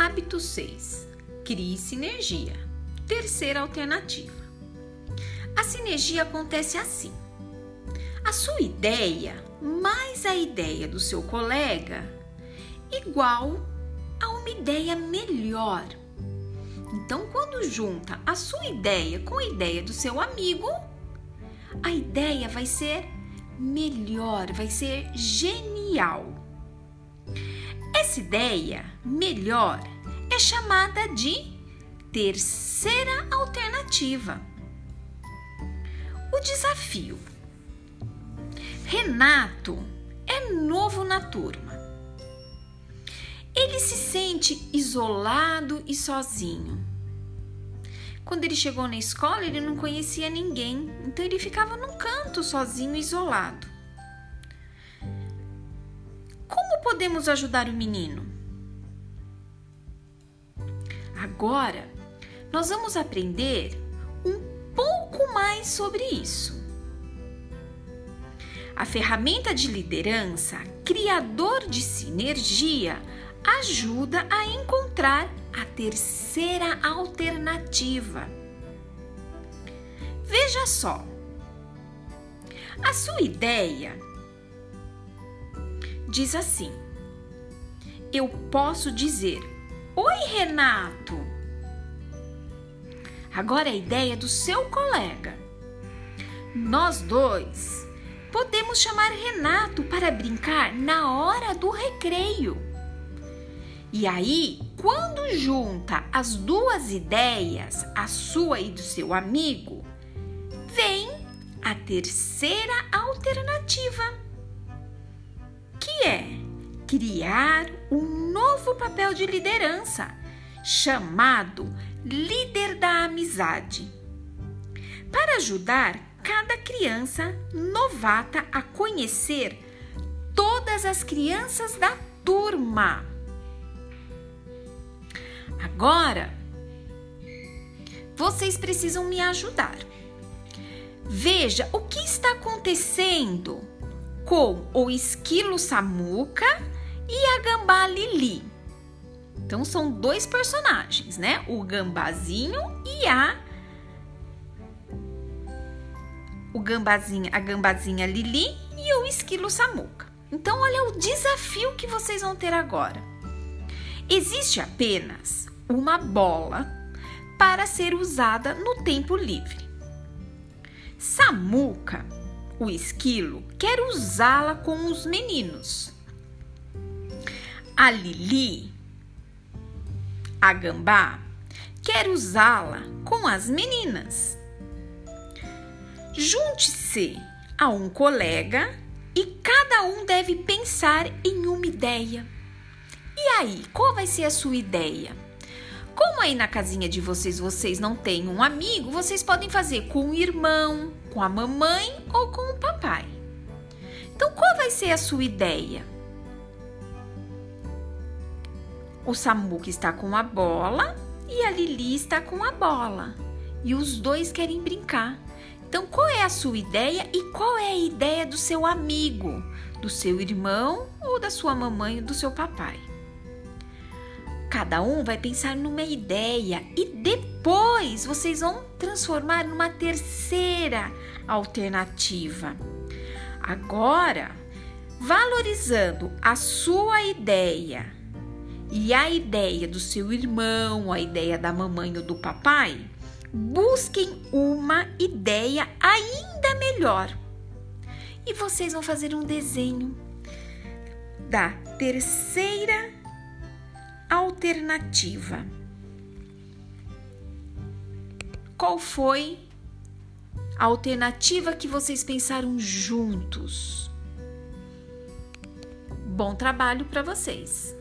Hábito 6. Crie sinergia. Terceira alternativa. A sinergia acontece assim: a sua ideia mais a ideia do seu colega igual a uma ideia melhor. Então, quando junta a sua ideia com a ideia do seu amigo, a ideia vai ser melhor, vai ser genial. Essa ideia melhor é chamada de terceira alternativa. O desafio. Renato é novo na turma. Ele se sente isolado e sozinho. Quando ele chegou na escola, ele não conhecia ninguém, então ele ficava num canto sozinho, isolado. Podemos ajudar o menino? Agora, nós vamos aprender um pouco mais sobre isso. A ferramenta de liderança, criador de sinergia, ajuda a encontrar a terceira alternativa. Veja só, a sua ideia diz assim: Eu posso dizer, Oi, Renato. Agora a ideia do seu colega. Nós dois podemos chamar Renato para brincar na hora do recreio. E aí, quando junta as duas ideias, a sua e do seu amigo, vem a terceira alternativa, é criar um novo papel de liderança, chamado líder da amizade, para ajudar cada criança novata a conhecer todas as crianças da turma. Agora, vocês precisam me ajudar. Veja o que está acontecendo com o esquilo Samuca e a gambá Lili. Então são dois personagens, né? O gambazinho e a o gambazinha, a gambazinha Lili e o esquilo Samuca. Então olha o desafio que vocês vão ter agora. Existe apenas uma bola para ser usada no tempo livre. Samuca, o esquilo, quer usá-la com os meninos. A Lili, a gambá, quer usá-la com as meninas. Junte-se a um colega e cada um deve pensar em uma ideia. E aí, qual vai ser a sua ideia? Como aí na casinha de vocês vocês não têm um amigo, vocês podem fazer com o irmão, com a mamãe ou com o papai. Então, qual vai ser a sua ideia? O Samuca está com a bola e a Lili está com a bola. E os dois querem brincar. Então, qual é a sua ideia e qual é a ideia do seu amigo, do seu irmão ou da sua mamãe ou do seu papai? Cada um vai pensar numa ideia e depois vocês vão transformar numa terceira alternativa. Agora, valorizando a sua ideia e a ideia do seu irmão, a ideia da mamãe ou do papai, busquem uma ideia ainda melhor. E vocês vão fazer um desenho da terceira alternativa. Qual foi a alternativa que vocês pensaram juntos? Bom trabalho para vocês!